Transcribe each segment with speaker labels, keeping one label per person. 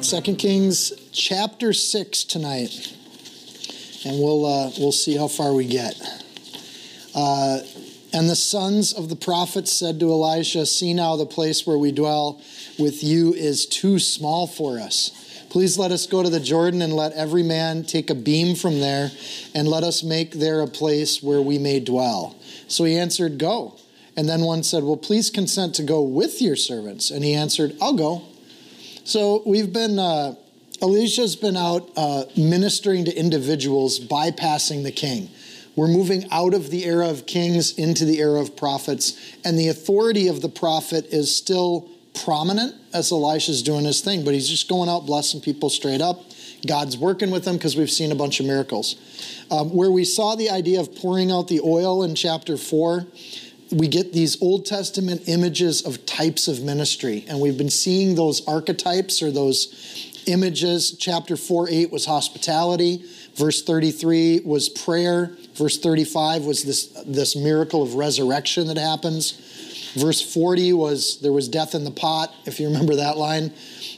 Speaker 1: Second Kings chapter six tonight, and we'll uh, we'll see how far we get. Uh, and the sons of the prophets said to Elisha, "See now, the place where we dwell with you is too small for us. Please let us go to the Jordan and let every man take a beam from there, and let us make there a place where we may dwell." So he answered, "Go." And then one said, Well, please consent to go with your servants. And he answered, I'll go. So we've been, uh, Elisha's been out uh, ministering to individuals, bypassing the king. We're moving out of the era of kings into the era of prophets, and the authority of the prophet is still prominent as Elisha's doing his thing, but he's just going out blessing people straight up. God's working with them because we've seen a bunch of miracles. Um, where we saw the idea of pouring out the oil in chapter 4, we get these Old Testament images of types of ministry, and we've been seeing those archetypes or those images. Chapter 4 8 was hospitality, verse 33 was prayer, verse 35 was this, this miracle of resurrection that happens. Verse 40 was there was death in the pot, if you remember that line.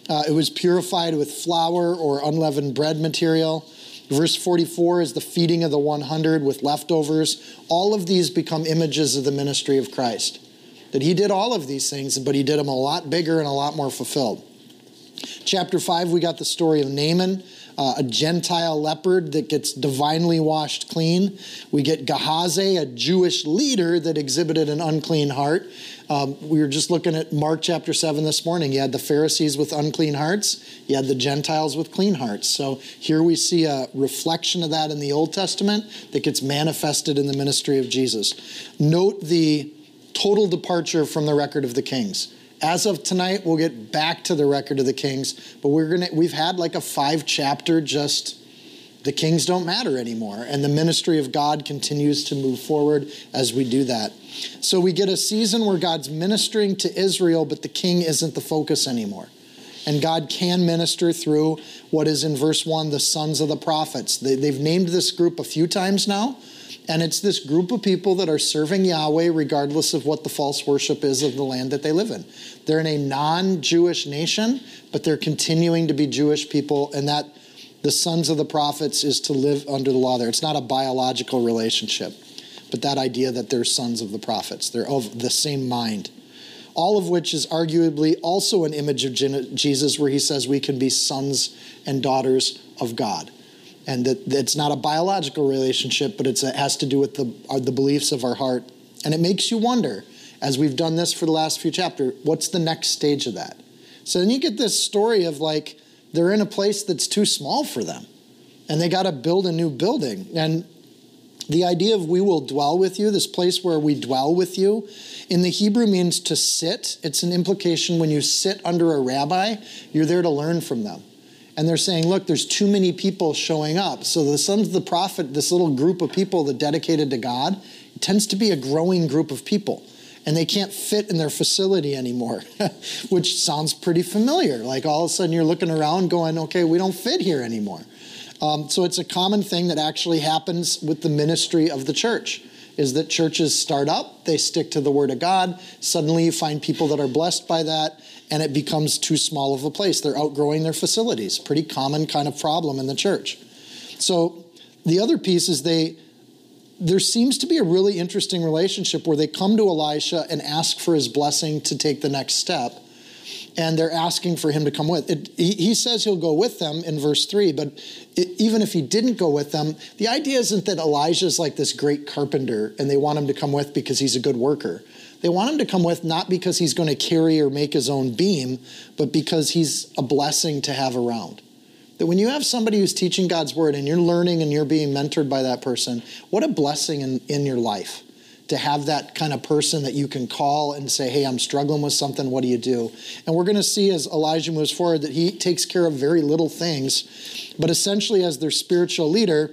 Speaker 1: Uh, it was purified with flour or unleavened bread material. Verse 44 is the feeding of the 100 with leftovers. All of these become images of the ministry of Christ. That he did all of these things, but he did them a lot bigger and a lot more fulfilled. Chapter 5, we got the story of Naaman, uh, a Gentile leopard that gets divinely washed clean. We get Gehazi, a Jewish leader that exhibited an unclean heart. Um, we were just looking at Mark chapter 7 this morning. You had the Pharisees with unclean hearts, you had the Gentiles with clean hearts. So here we see a reflection of that in the Old Testament that gets manifested in the ministry of Jesus. Note the total departure from the record of the kings. As of tonight, we'll get back to the record of the kings, but we're gonna we've had like a five chapter just the kings don't matter anymore and the ministry of god continues to move forward as we do that. So we get a season where god's ministering to israel but the king isn't the focus anymore. And god can minister through what is in verse 1 the sons of the prophets. They, they've named this group a few times now and it's this group of people that are serving Yahweh regardless of what the false worship is of the land that they live in. They're in a non Jewish nation, but they're continuing to be Jewish people, and that the sons of the prophets is to live under the law there. It's not a biological relationship, but that idea that they're sons of the prophets, they're of the same mind. All of which is arguably also an image of Jesus, where he says we can be sons and daughters of God and that it's not a biological relationship, but it has to do with the, uh, the beliefs of our heart. And it makes you wonder, as we've done this for the last few chapters, what's the next stage of that? So then you get this story of like, they're in a place that's too small for them, and they got to build a new building. And the idea of we will dwell with you, this place where we dwell with you, in the Hebrew means to sit. It's an implication when you sit under a rabbi, you're there to learn from them and they're saying, look, there's too many people showing up. So the sons of the prophet, this little group of people that dedicated to God, tends to be a growing group of people. And they can't fit in their facility anymore, which sounds pretty familiar. Like all of a sudden you're looking around going, okay, we don't fit here anymore. Um, so it's a common thing that actually happens with the ministry of the church is that churches start up, they stick to the word of God. Suddenly you find people that are blessed by that, and it becomes too small of a place. They're outgrowing their facilities. Pretty common kind of problem in the church. So the other piece is they there seems to be a really interesting relationship where they come to Elisha and ask for his blessing to take the next step. And they're asking for him to come with. It, he, he, says he'll go with them in verse 3, but it, even if he didn't go with them, the idea isn't that Elijah's like this great carpenter and they want him to come with because he's a good worker. They want him to come with not because he's going to carry or make his own beam, but because he's a blessing to have around. That when you have somebody who's teaching God's word and you're learning and you're being mentored by that person, what a blessing in, in your life to have that kind of person that you can call and say, hey, I'm struggling with something. What do you do? And we're going to see as Elijah moves forward that he takes care of very little things. But essentially, as their spiritual leader,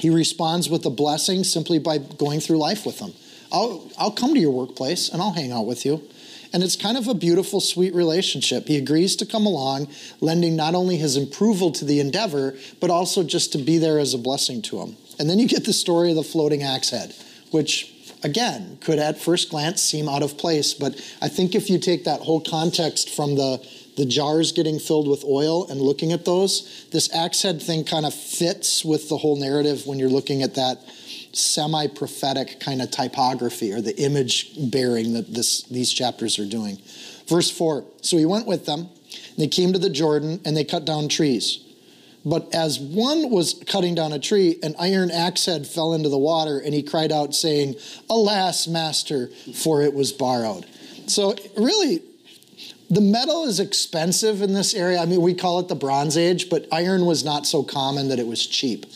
Speaker 1: he responds with a blessing simply by going through life with them. I'll, I'll come to your workplace and I'll hang out with you. And it's kind of a beautiful, sweet relationship. He agrees to come along, lending not only his approval to the endeavor, but also just to be there as a blessing to him. And then you get the story of the floating axe head, which again could at first glance seem out of place. But I think if you take that whole context from the the jars getting filled with oil and looking at those, this axe head thing kind of fits with the whole narrative when you're looking at that semi prophetic kind of typography or the image bearing that this, these chapters are doing. Verse 4 So he went with them, and they came to the Jordan, and they cut down trees. But as one was cutting down a tree, an iron axe head fell into the water, and he cried out, saying, Alas, master, for it was borrowed. So, really, the metal is expensive in this area. I mean, we call it the Bronze Age, but iron was not so common that it was cheap.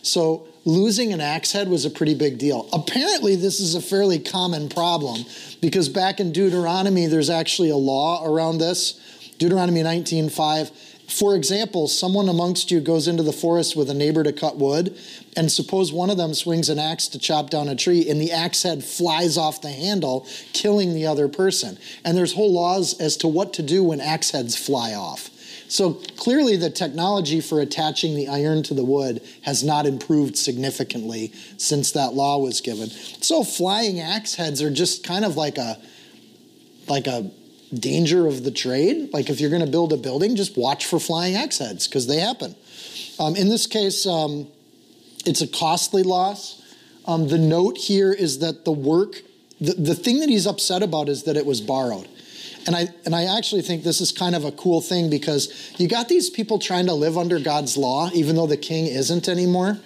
Speaker 1: So, losing an axe head was a pretty big deal. Apparently, this is a fairly common problem because back in Deuteronomy, there's actually a law around this. Deuteronomy 19:5. For example, someone amongst you goes into the forest with a neighbor to cut wood, and suppose one of them swings an axe to chop down a tree, and the axe head flies off the handle, killing the other person. And there's whole laws as to what to do when axe heads fly off. So clearly, the technology for attaching the iron to the wood has not improved significantly since that law was given. So flying axe heads are just kind of like a like a danger of the trade. Like if you're going to build a building, just watch for flying axe heads because they happen. Um, in this case, um, it's a costly loss. Um, the note here is that the work, the, the thing that he's upset about is that it was borrowed. And I, and I actually think this is kind of a cool thing because you got these people trying to live under God's law, even though the king isn't anymore.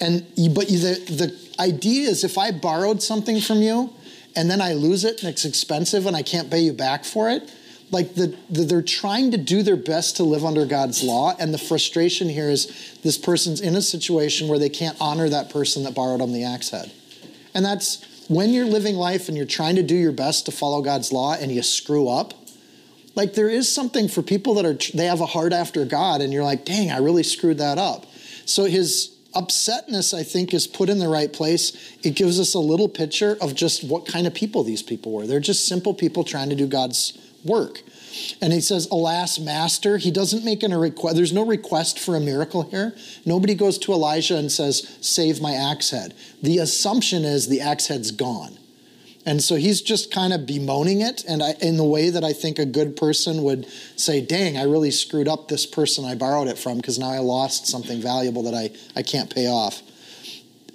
Speaker 1: And you, but you, the, the idea is if I borrowed something from you and then I lose it and it's expensive and I can't pay you back for it, like the, the, they're trying to do their best to live under God's law, and the frustration here is this person's in a situation where they can't honor that person that borrowed them the axe head, and that's when you're living life and you're trying to do your best to follow God's law and you screw up, like there is something for people that are they have a heart after God and you're like, "Dang, I really screwed that up." So his upsetness I think is put in the right place. It gives us a little picture of just what kind of people these people were. They're just simple people trying to do God's work. And he says, Alas, master. He doesn't make a request. There's no request for a miracle here. Nobody goes to Elijah and says, Save my axe head. The assumption is the axe head's gone. And so he's just kind of bemoaning it, and I, in the way that I think a good person would say, Dang, I really screwed up this person I borrowed it from because now I lost something valuable that I, I can't pay off.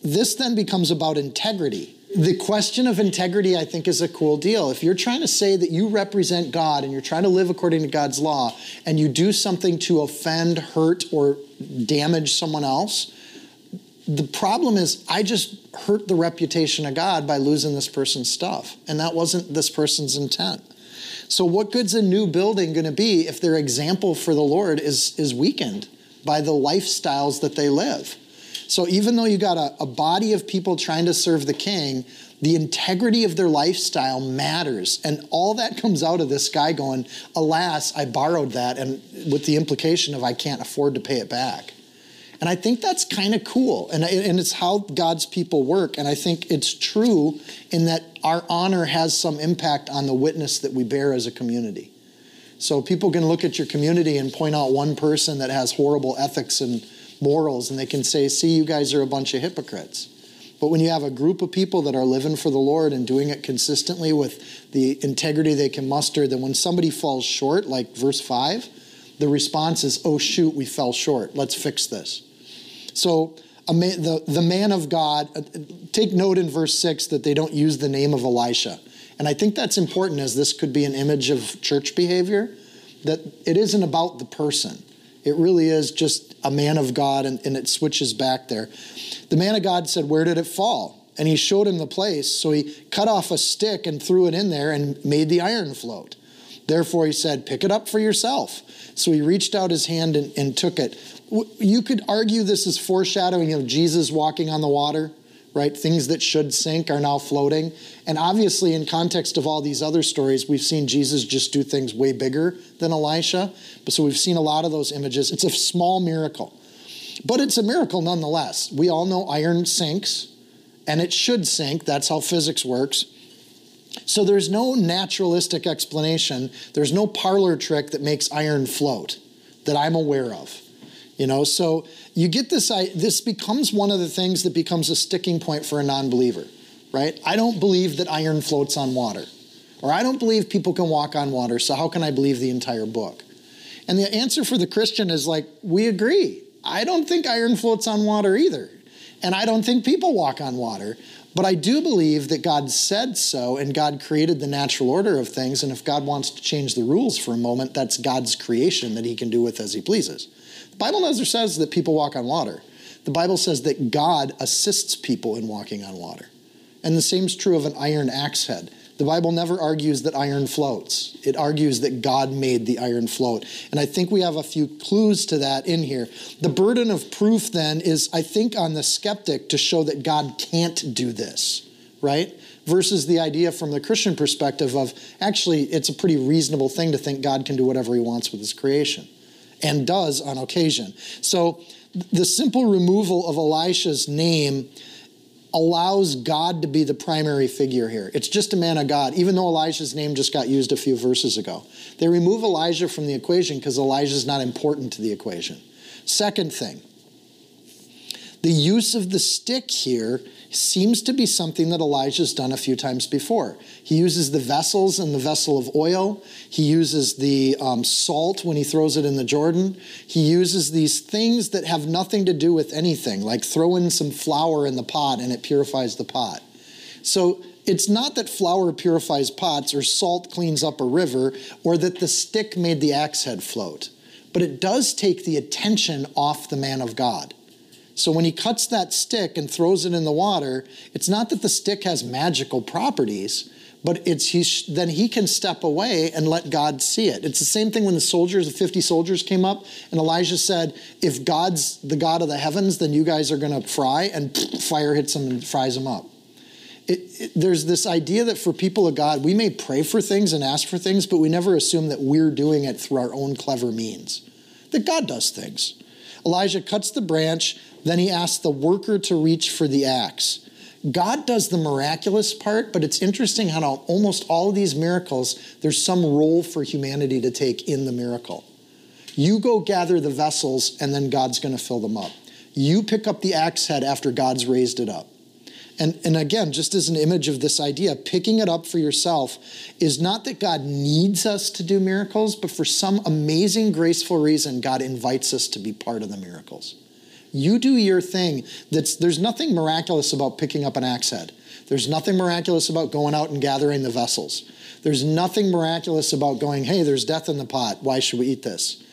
Speaker 1: This then becomes about integrity the question of integrity, I think, is a cool deal. If you're trying to say that you represent God and you're trying to live according to God's law, and you do something to offend, hurt, or damage someone else, the problem is I just hurt the reputation of God by losing this person's stuff. And that wasn't this person's intent. So, what good's a new building going to be if their example for the Lord is, is weakened by the lifestyles that they live? So even though you got a, a body of people trying to serve the king, the integrity of their lifestyle matters. And all that comes out of this guy going, Alas, I borrowed that, and with the implication of I can't afford to pay it back. And I think that's kind of cool. And, and it's how God's people work. And I think it's true in that our honor has some impact on the witness that we bear as a community. So people can look at your community and point out one person that has horrible ethics and morals and they can say, see, you guys are a bunch of hypocrites. But when you have a group of people that are living for the Lord and doing it consistently with the integrity they can muster, then when somebody falls short, like verse 5, the response is, oh, shoot, we fell short. Let's fix this. So, man, the, the man of God, uh, take note in verse 6 that they don't use the name of Elisha. And I think that's important as this could be an image of church behavior, that it isn't about the person. It really is just a man of God, and, and it switches back there. The man of God said, Where did it fall? And he showed him the place. So he cut off a stick and threw it in there and made the iron float. Therefore, he said, Pick it up for yourself. So he reached out his hand and, and took it. You could argue this is foreshadowing of Jesus walking on the water right? Things that should sink are now floating. And obviously, in context of all these other stories, we've seen Jesus just do things way bigger than Elisha. But so we've seen a lot of those images. It's a small miracle, but it's a miracle nonetheless. We all know iron sinks, and it should sink. That's how physics works. So there's no naturalistic explanation. There's no parlor trick that makes iron float that I'm aware of. You know, so you get this this becomes one of the things that becomes a sticking point for a non-believer, right? I don't believe that iron floats on water. Or I don't believe people can walk on water, so how can I believe the entire book? And the answer for the Christian is like, we agree. I don't think iron floats on water either. And I don't think people walk on water. But I do believe that God said so and God created the natural order of things. And if God wants to change the rules for a moment, that's God's creation that he can do with as he pleases. The Bible never says that people walk on water. The Bible says that God assists people in walking on water. And the same is true of an iron axe head. The Bible never argues that iron floats. It argues that God made the iron float. And I think we have a few clues to that in here. The burden of proof then is, I think, on the skeptic to show that God can't do this, right? Versus the idea from the Christian perspective of actually, it's a pretty reasonable thing to think God can do whatever he wants with his creation and does on occasion. So the simple removal of Elisha's name allows God to be the primary figure here. It's just a man of God, even though Elijah's name just got used a few verses ago. They remove Elijah from the equation because Elijah's not important to the equation. Second thing, the use of the stick here seems to be something that Elijah's done a few times before. He uses the vessels and the vessel of oil. He uses the um, salt when he throws it in the Jordan. He uses these things that have nothing to do with anything, like throw in some flour in the pot and it purifies the pot. So it's not that flour purifies pots or salt cleans up a river or that the stick made the axe head float, but it does take the attention off the man of God. So when he cuts that stick and throws it in the water, it's not that the stick has magical properties, but it's he's, then he can step away and let God see it. It's the same thing when the soldiers, the 50 soldiers came up, and Elijah said, If God's the God of the heavens, then you guys are going to fry, and fire hits them and fries them up. It, it, there's this idea that for people of God, we may pray for things and ask for things, but we never assume that we're doing it through our own clever means. That God does things. Elijah cuts the branch, then he asks the worker to reach for the axe. God does the miraculous part, but it's interesting how almost all of these miracles, there's some role for humanity to take in the miracle. You go gather the vessels, and then God's going to fill them up. You pick up the axe head after God's raised it up. And, and again, just as an image of this idea, picking it up for yourself is not that God needs us to do miracles, but for some amazing, graceful reason, God invites us to be part of the miracles. You do your thing. That's, there's nothing miraculous about picking up an axe head. There's nothing miraculous about going out and gathering the vessels. There's nothing miraculous about going, hey, there's death in the pot. Why should we eat this?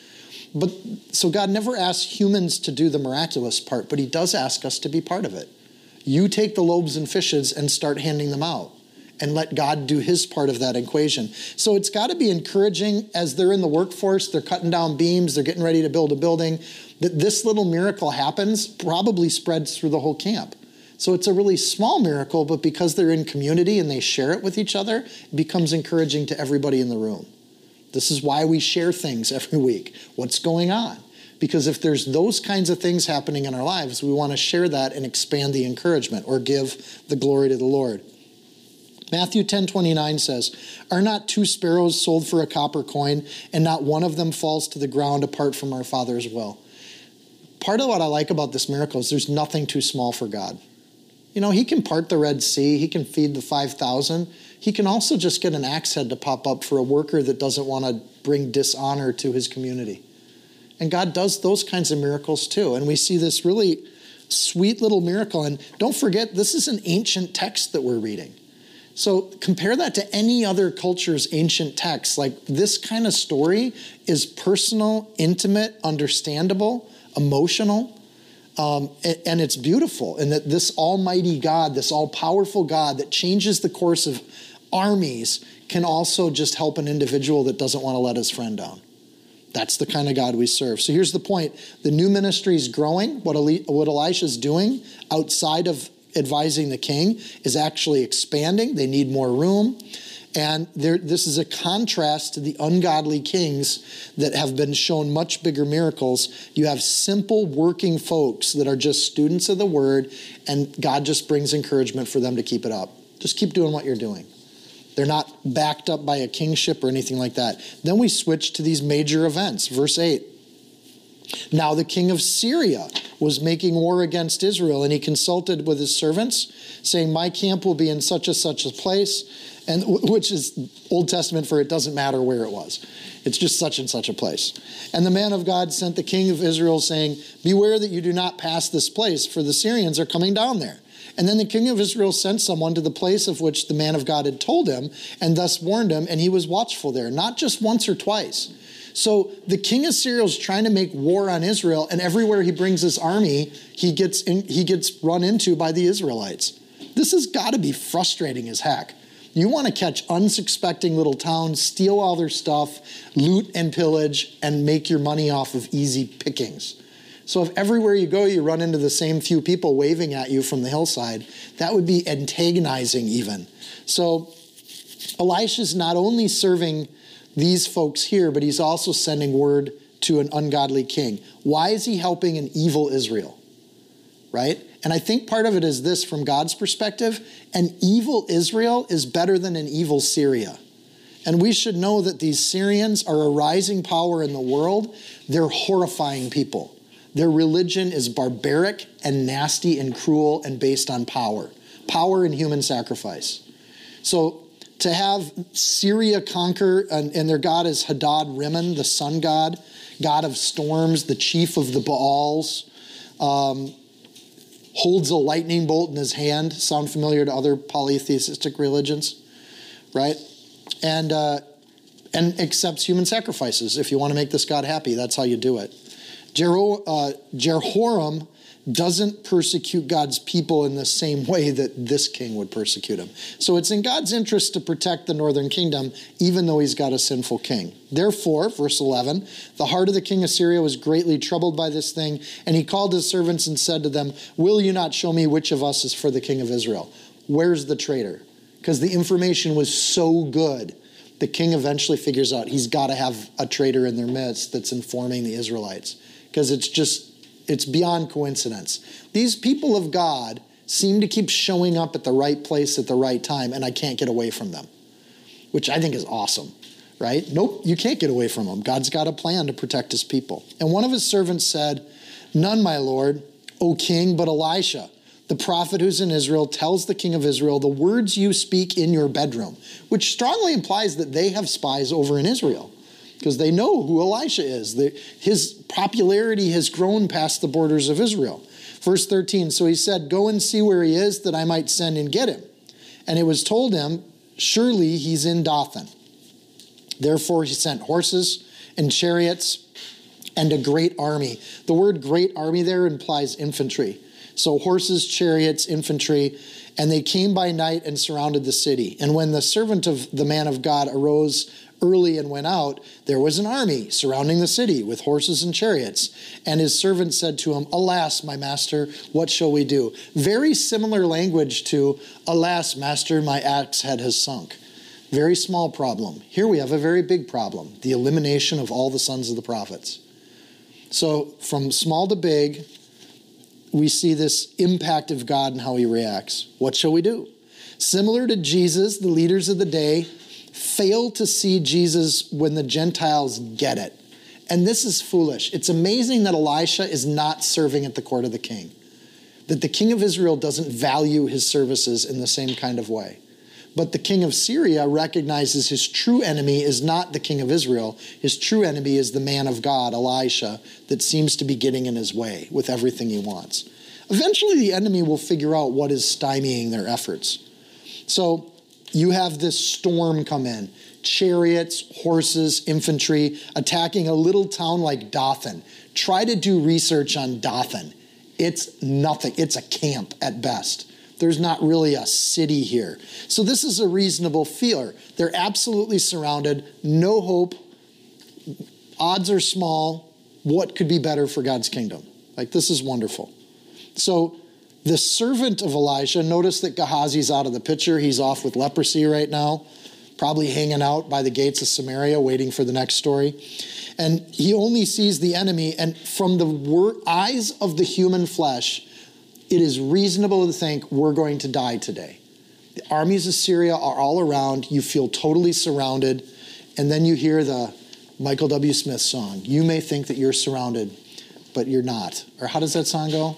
Speaker 1: But so God never asks humans to do the miraculous part, but He does ask us to be part of it. You take the loaves and fishes and start handing them out and let God do his part of that equation. So it's got to be encouraging as they're in the workforce, they're cutting down beams, they're getting ready to build a building, that this little miracle happens probably spreads through the whole camp. So it's a really small miracle, but because they're in community and they share it with each other, it becomes encouraging to everybody in the room. This is why we share things every week. What's going on? Because if there's those kinds of things happening in our lives, we want to share that and expand the encouragement or give the glory to the Lord. Matthew 10 29 says, Are not two sparrows sold for a copper coin, and not one of them falls to the ground apart from our Father's will? part of what I like about this miracle is there's nothing too small for God. You know, He can part the Red Sea, He can feed the 5,000. He can also just get an axe head to pop up for a worker that doesn't want to bring dishonor to his community. And God does those kinds of miracles too. And we see this really sweet little miracle. And don't forget, this is an ancient text that we're reading. So compare that to any other culture's ancient text. Like this kind of story is personal, intimate, understandable emotional, um, and, it's beautiful. And that this Almighty God, this all powerful God that changes the course of armies, can also just help an individual that doesn't want to let his friend down. That's the kind of God we serve. So here's the point the new ministry is growing. What, Eli- what Elisha's doing outside of advising the king is actually expanding. They need more room. And there, this is a contrast to the ungodly kings that have been shown much bigger miracles. You have simple working folks that are just students of the word, and God just brings encouragement for them to keep it up. Just keep doing what you're doing. They're not backed up by a kingship or anything like that. Then we switch to these major events. Verse 8. Now the king of Syria was making war against Israel, and he consulted with his servants, saying, My camp will be in such a such a place, and which is Old Testament for it doesn't matter where it was. It's just such and such a place. And the man of God sent the king of Israel, saying, Beware that you do not pass this place, for the Syrians are coming down there. And then the king of Israel sent someone to the place of which the man of God had told him, and thus warned him, and he was watchful there, not just once or twice. So the king of Syria is trying to make war on Israel, and everywhere he brings his army, he gets in, he gets run into by the Israelites. This has got to be frustrating as heck. You want to catch unsuspecting little towns, steal all their stuff, loot and pillage, and make your money off of easy pickings. So if everywhere you go you run into the same few people waving at you from the hillside, that would be antagonizing even. So Elisha's not only serving these folks here, but he's also sending word to an ungodly king. Why is he helping an evil Israel? Right? And I think part of it is this from God's perspective an evil Israel is better than an evil Syria. And we should know that these Syrians are a rising power in the world. They're horrifying people. Their religion is barbaric and nasty and cruel and based on power power and human sacrifice. So to have Syria conquer, and, and their god is Hadad Rimmon, the sun god, god of storms, the chief of the Baals, um, holds a lightning bolt in his hand. Sound familiar to other polytheistic religions, right? And uh, and accepts human sacrifices. If you want to make this god happy, that's how you do it. Jero, uh, Jehoram doesn't persecute God's people in the same way that this king would persecute him. So it's in God's interest to protect the northern kingdom, even though he's got a sinful king. Therefore, verse 11, the heart of the king of Syria was greatly troubled by this thing, and he called his servants and said to them, Will you not show me which of us is for the king of Israel? Where's the traitor? Because the information was so good. The king eventually figures out he's got to have a traitor in their midst that's informing the Israelites. Because it's just it's beyond coincidence. These people of God seem to keep showing up at the right place at the right time, and I can't get away from them, which I think is awesome, right? Nope, you can't get away from them. God's got a plan to protect his people. And one of his servants said, None, my lord, O king, but Elisha, the prophet who's in Israel, tells the king of Israel the words you speak in your bedroom, which strongly implies that they have spies over in Israel because they know who Elisha is. The, his popularity has grown past the borders of Israel. Verse 13 So he said, Go and see where he is, that I might send and get him. And it was told him, Surely he's in Dothan. Therefore he sent horses and chariots and a great army. The word great army there implies infantry. So horses, chariots, infantry. And they came by night and surrounded the city. And when the servant of the man of God arose early and went out, there was an army surrounding the city with horses and chariots. And his servant said to him, Alas, my master, what shall we do? Very similar language to, Alas, master, my axe head has sunk. Very small problem. Here we have a very big problem the elimination of all the sons of the prophets. So, from small to big, we see this impact of God and how he reacts. What shall we do? Similar to Jesus, the leaders of the day fail to see Jesus when the Gentiles get it. And this is foolish. It's amazing that Elisha is not serving at the court of the king, that the king of Israel doesn't value his services in the same kind of way. But the king of Syria recognizes his true enemy is not the king of Israel. His true enemy is the man of God, Elisha, that seems to be getting in his way with everything he wants. Eventually, the enemy will figure out what is stymieing their efforts. So, you have this storm come in chariots, horses, infantry attacking a little town like Dothan. Try to do research on Dothan. It's nothing, it's a camp at best. There's not really a city here. So, this is a reasonable fear. They're absolutely surrounded, no hope, odds are small. What could be better for God's kingdom? Like, this is wonderful. So, The servant of Elijah, notice that Gehazi's out of the picture. He's off with leprosy right now, probably hanging out by the gates of Samaria, waiting for the next story. And he only sees the enemy, and from the wor- eyes of the human flesh, it is reasonable to think we're going to die today. The armies of Syria are all around. You feel totally surrounded. And then you hear the Michael W. Smith song. You may think that you're surrounded, but you're not. Or how does that song go?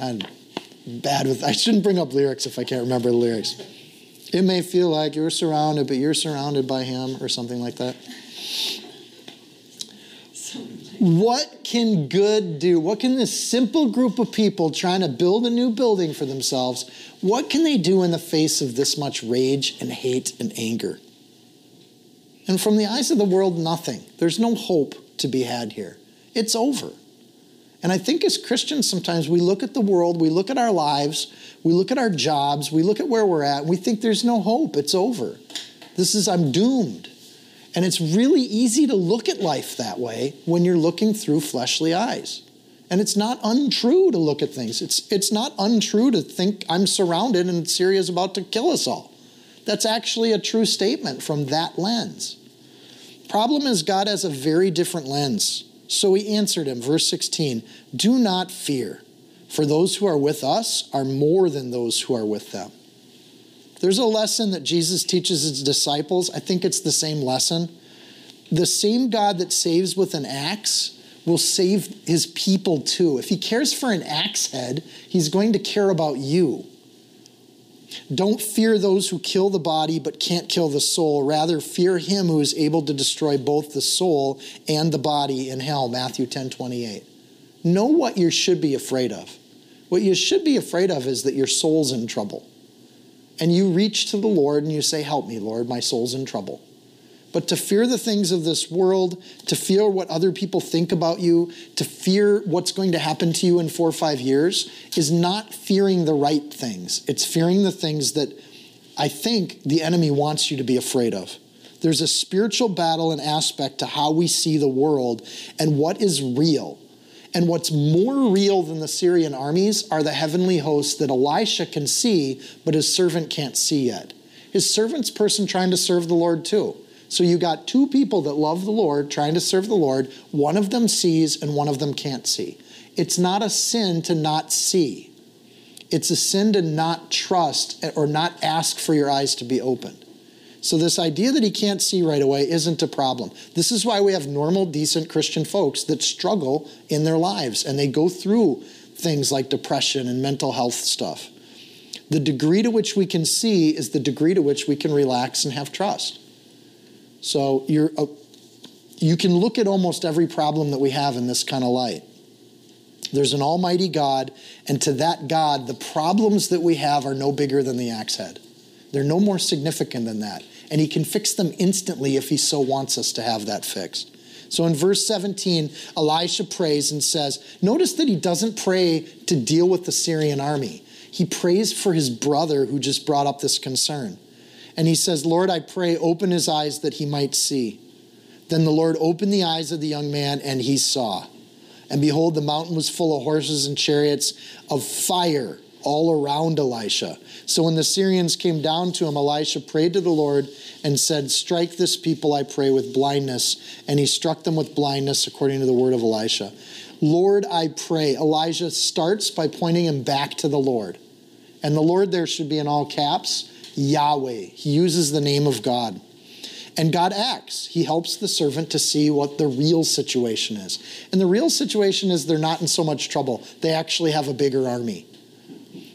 Speaker 1: I'm bad with, I shouldn't bring up lyrics if I can't remember the lyrics. It may feel like you're surrounded, but you're surrounded by him, or something like that. What can good do? What can this simple group of people trying to build a new building for themselves, what can they do in the face of this much rage and hate and anger? And from the eyes of the world, nothing. There's no hope to be had here. It's over. And I think as Christians, sometimes we look at the world, we look at our lives, we look at our jobs, we look at where we're at, we think there's no hope. It's over. This is, I'm doomed. And it's really easy to look at life that way when you're looking through fleshly eyes. And it's not untrue to look at things. It's, it's not untrue to think I'm surrounded and Syria is about to kill us all. That's actually a true statement from that lens. Problem is, God has a very different lens. So he answered him, verse 16 Do not fear, for those who are with us are more than those who are with them. There's a lesson that Jesus teaches his disciples. I think it's the same lesson. The same God that saves with an axe will save his people too. If he cares for an axe head, he's going to care about you. Don't fear those who kill the body but can't kill the soul. Rather, fear him who is able to destroy both the soul and the body in hell. Matthew 10 28. Know what you should be afraid of. What you should be afraid of is that your soul's in trouble and you reach to the Lord and you say, Help me, Lord, my soul's in trouble. But to fear the things of this world, to fear what other people think about you, to fear what's going to happen to you in four or five years, is not fearing the right things. It's fearing the things that I think the enemy wants you to be afraid of. There's a spiritual battle and aspect to how we see the world and what is real. And what's more real than the Syrian armies are the heavenly hosts that Elisha can see, but his servant can't see yet. His servant's person trying to serve the Lord too. So you got two people that love the Lord trying to serve the Lord. One of them sees and one of them can't see. It's not a sin to not see. It's a sin to not trust or not ask for your eyes to be opened. So, this idea that he can't see right away isn't a problem. This is why we have normal, decent Christian folks that struggle in their lives and they go through things like depression and mental health stuff. The degree to which we can see is the degree to which we can relax and have trust. So, you're, uh, you can look at almost every problem that we have in this kind of light. There's an almighty God, and to that God, the problems that we have are no bigger than the axe head. They're no more significant than that and he can fix them instantly if he so wants us to have that fixed. So in verse 17, Elisha prays and says, Notice that he doesn't pray to deal with the Syrian army. He prays for his brother who just brought up this concern. And he says, Lord, I pray, open his eyes that he might see. Then the Lord opened the eyes of the young man, and he saw. And behold, the mountain was full of horses and chariots of fire all around Elisha. So when the Syrians came down to him, Elisha prayed to the Lord and said, Strike this people, I pray, with blindness. And he struck them with blindness according to the word of Elisha. Lord, I pray. Elijah starts by pointing him back to the Lord. And the Lord there should be in all caps Yahweh. He uses the name of God. And God acts. He helps the servant to see what the real situation is. And the real situation is they're not in so much trouble. They actually have a bigger army.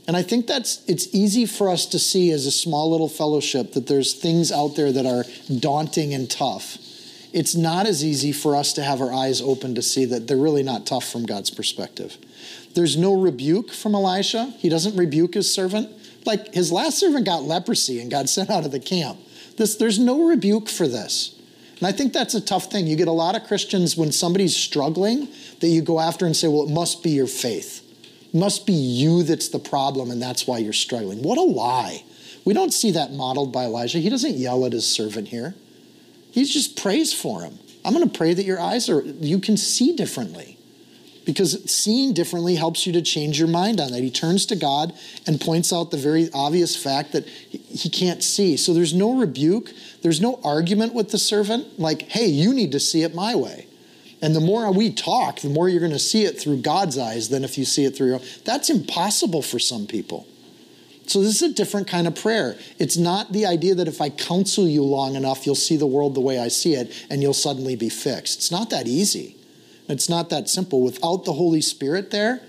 Speaker 1: And I think that's it's easy for us to see as a small little fellowship that there's things out there that are daunting and tough. It's not as easy for us to have our eyes open to see that they're really not tough from God's perspective. There's no rebuke from Elisha. He doesn't rebuke his servant. Like his last servant got leprosy and got sent out of the camp. This, there's no rebuke for this. And I think that's a tough thing. You get a lot of Christians when somebody's struggling that you go after and say, well, it must be your faith must be you that's the problem and that's why you're struggling. What a lie. We don't see that modeled by Elijah. He doesn't yell at his servant here. He just prays for him. I'm going to pray that your eyes are, you can see differently. Because seeing differently helps you to change your mind on that. He turns to God and points out the very obvious fact that he can't see. So there's no rebuke, there's no argument with the servant, like, hey, you need to see it my way. And the more we talk, the more you're going to see it through God's eyes than if you see it through your own. That's impossible for some people. So this is a different kind of prayer. It's not the idea that if I counsel you long enough, you'll see the world the way I see it and you'll suddenly be fixed. It's not that easy. It's not that simple. Without the Holy Spirit there,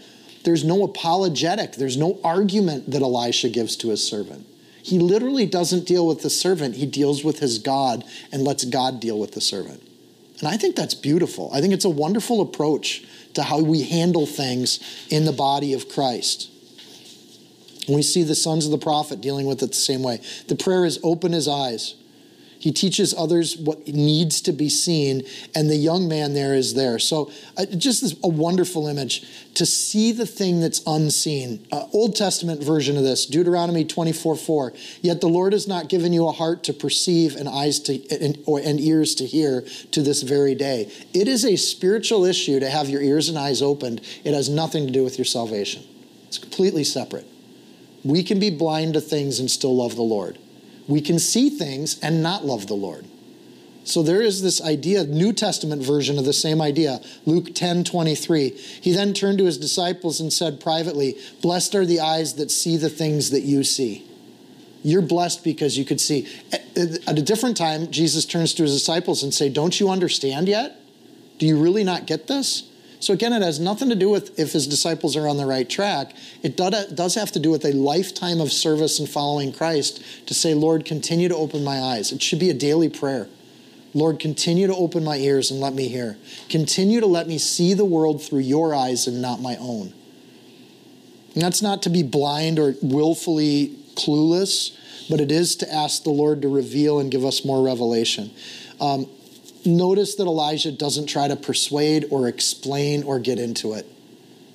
Speaker 1: there's no apologetic, there's no argument that Elisha gives to his servant. He literally doesn't deal with the servant, he deals with his God and lets God deal with the servant. And I think that's beautiful. I think it's a wonderful approach to how we handle things in the body of Christ. We see the sons of the prophet dealing with it the same way. The prayer is open his eyes. He teaches others what needs to be seen, and the young man there is there. So, uh, just this, a wonderful image to see the thing that's unseen. Uh, Old Testament version of this, Deuteronomy 24 4. Yet the Lord has not given you a heart to perceive and eyes to and, or, and ears to hear to this very day. It is a spiritual issue to have your ears and eyes opened. It has nothing to do with your salvation, it's completely separate. We can be blind to things and still love the Lord we can see things and not love the Lord. So there is this idea, New Testament version of the same idea, Luke 10 23. He then turned to his disciples and said privately, Blessed are the eyes that see the things that you see. You're blessed because you could see. At a different time, Jesus turns to his disciples and say, Don't you understand yet? Do you really not get this? So again, it has nothing to do with if his disciples are on the right track. It does have to do with a lifetime of service and following Christ to say, Lord, continue to open my eyes. It should be a daily prayer. Lord, continue to open my ears and let me hear. Continue to let me see the world through your eyes and not my own. And that's not to be blind or willfully clueless, but it is to ask the Lord to reveal and give us more revelation. Um, Notice that Elijah doesn't try to persuade or explain or get into it.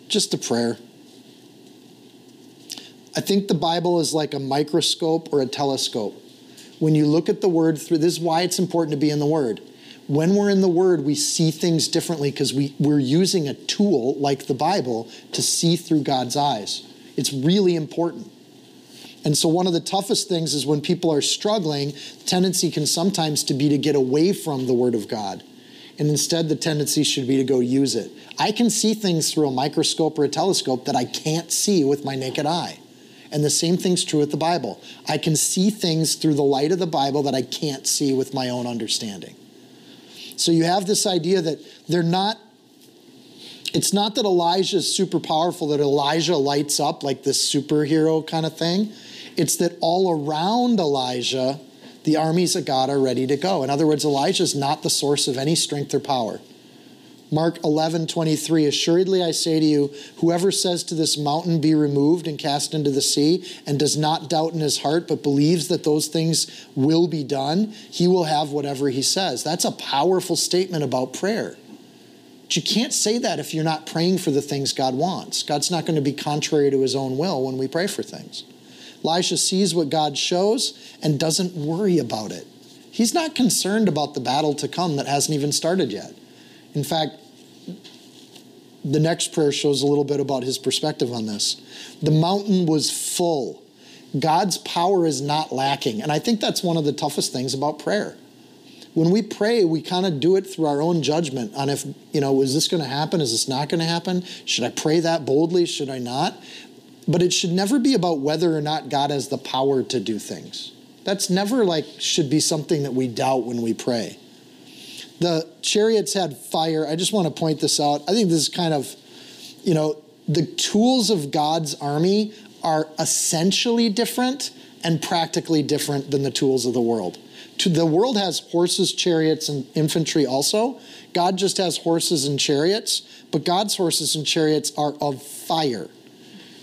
Speaker 1: Just a prayer. I think the Bible is like a microscope or a telescope. When you look at the word through, this is why it's important to be in the word. When we're in the word, we see things differently because we, we're using a tool like the Bible to see through God's eyes. It's really important. And so one of the toughest things is when people are struggling, tendency can sometimes to be to get away from the word of God. And instead the tendency should be to go use it. I can see things through a microscope or a telescope that I can't see with my naked eye. And the same thing's true with the Bible. I can see things through the light of the Bible that I can't see with my own understanding. So you have this idea that they're not it's not that Elijah is super powerful, that Elijah lights up like this superhero kind of thing. It's that all around Elijah, the armies of God are ready to go. In other words, Elijah is not the source of any strength or power. Mark 11, 23, assuredly I say to you, whoever says to this mountain, be removed and cast into the sea, and does not doubt in his heart, but believes that those things will be done, he will have whatever he says. That's a powerful statement about prayer. But you can't say that if you're not praying for the things God wants. God's not going to be contrary to his own will when we pray for things. Elisha sees what God shows and doesn't worry about it. He's not concerned about the battle to come that hasn't even started yet. In fact, the next prayer shows a little bit about his perspective on this. The mountain was full. God's power is not lacking. And I think that's one of the toughest things about prayer. When we pray, we kind of do it through our own judgment on if, you know, is this going to happen? Is this not going to happen? Should I pray that boldly? Should I not? But it should never be about whether or not God has the power to do things. That's never like should be something that we doubt when we pray. The chariots had fire. I just want to point this out. I think this is kind of, you know, the tools of God's army are essentially different and practically different than the tools of the world. The world has horses, chariots, and infantry also. God just has horses and chariots, but God's horses and chariots are of fire.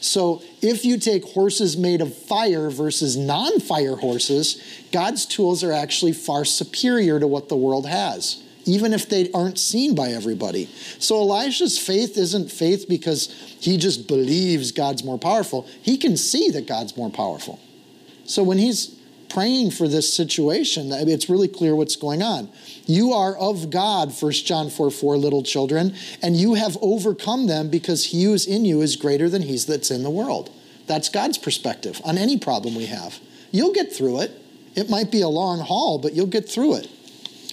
Speaker 1: So if you take horses made of fire versus non fire horses, God's tools are actually far superior to what the world has, even if they aren't seen by everybody. So Elijah's faith isn't faith because he just believes God's more powerful. He can see that God's more powerful. So when he's praying for this situation. It's really clear what's going on. You are of God, 1 John 4 4, little children, and you have overcome them because he who is in you is greater than he's that's in the world. That's God's perspective on any problem we have. You'll get through it. It might be a long haul, but you'll get through it.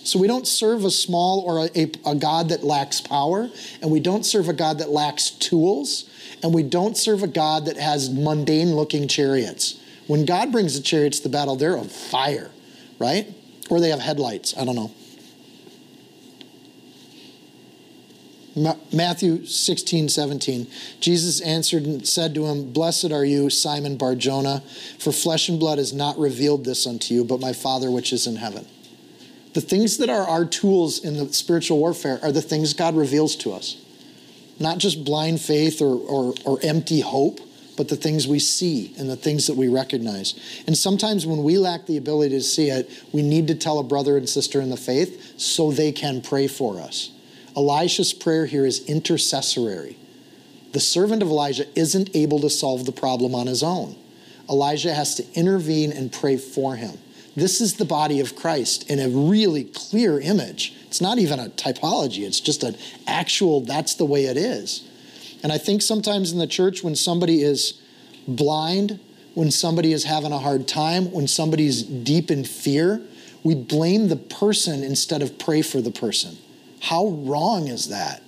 Speaker 1: So we don't serve a small or a, a, a, God that lacks power, and we don't serve a God that lacks tools, and we don't serve a God that has mundane looking chariots. When God brings the chariots to battle, they're on fire, right? Or they have headlights. I don't know. Matthew 16, 17. Jesus answered and said to him, Blessed are you, Simon Barjona, for flesh and blood has not revealed this unto you, but my Father which is in heaven. The things that are our tools in the spiritual warfare are the things God reveals to us. Not just blind faith or, or, or empty hope, but the things we see and the things that we recognize. And sometimes when we lack the ability to see it, we need to tell a brother and sister in the faith so they can pray for us. Elisha's prayer here is intercessory. The servant of Elijah isn't able to solve the problem on his own. Elijah has to intervene and pray for him. This is the body of Christ in a really clear image. It's not even a typology, it's just an actual, that's the way it is. And I think sometimes in the church, when somebody is blind, when somebody is having a hard time, when somebody's deep in fear, we blame the person instead of pray for the person. How wrong is that?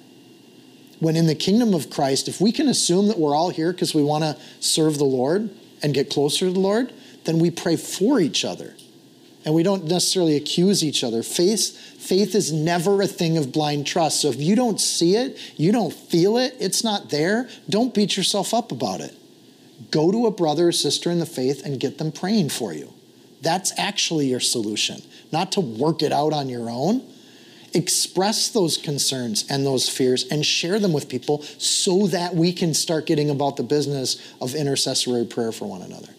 Speaker 1: When in the kingdom of Christ, if we can assume that we're all here because we want to serve the Lord and get closer to the Lord, then we pray for each other. And we don't necessarily accuse each other. Faith, faith is never a thing of blind trust. So if you don't see it, you don't feel it, it's not there, don't beat yourself up about it. Go to a brother or sister in the faith and get them praying for you. That's actually your solution, not to work it out on your own express those concerns and those fears and share them with people so that we can start getting about the business of intercessory prayer for one another.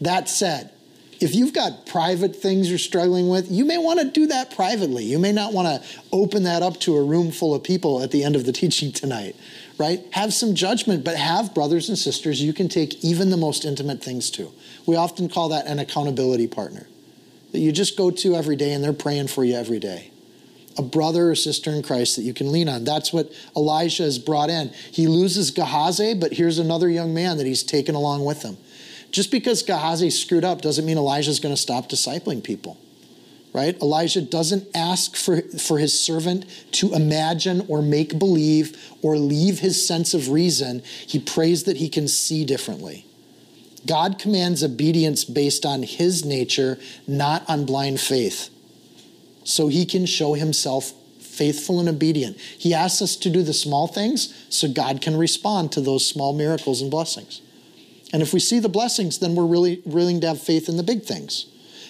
Speaker 1: That said, if you've got private things you're struggling with, you may want to do that privately. You may not want to open that up to a room full of people at the end of the teaching tonight, right? Have some judgment, but have brothers and sisters you can take even the most intimate things to. We often call that an accountability partner that you just go to every day and they're praying for you every day a brother or sister in Christ that you can lean on. That's what Elijah has brought in. He loses Gehazi, but here's another young man that he's taken along with him. Just because Gehazi screwed up doesn't mean Elijah's going to stop discipling people. Right? Elijah doesn't ask for, for his servant to imagine or make believe or leave his sense of reason. He prays that he can see differently. God commands obedience based on his nature, not on blind faith so he can show himself faithful and obedient. He asks us to do the small things so God can respond to those small miracles and blessings. And if we see the blessings, then we're really willing to have faith in the big things.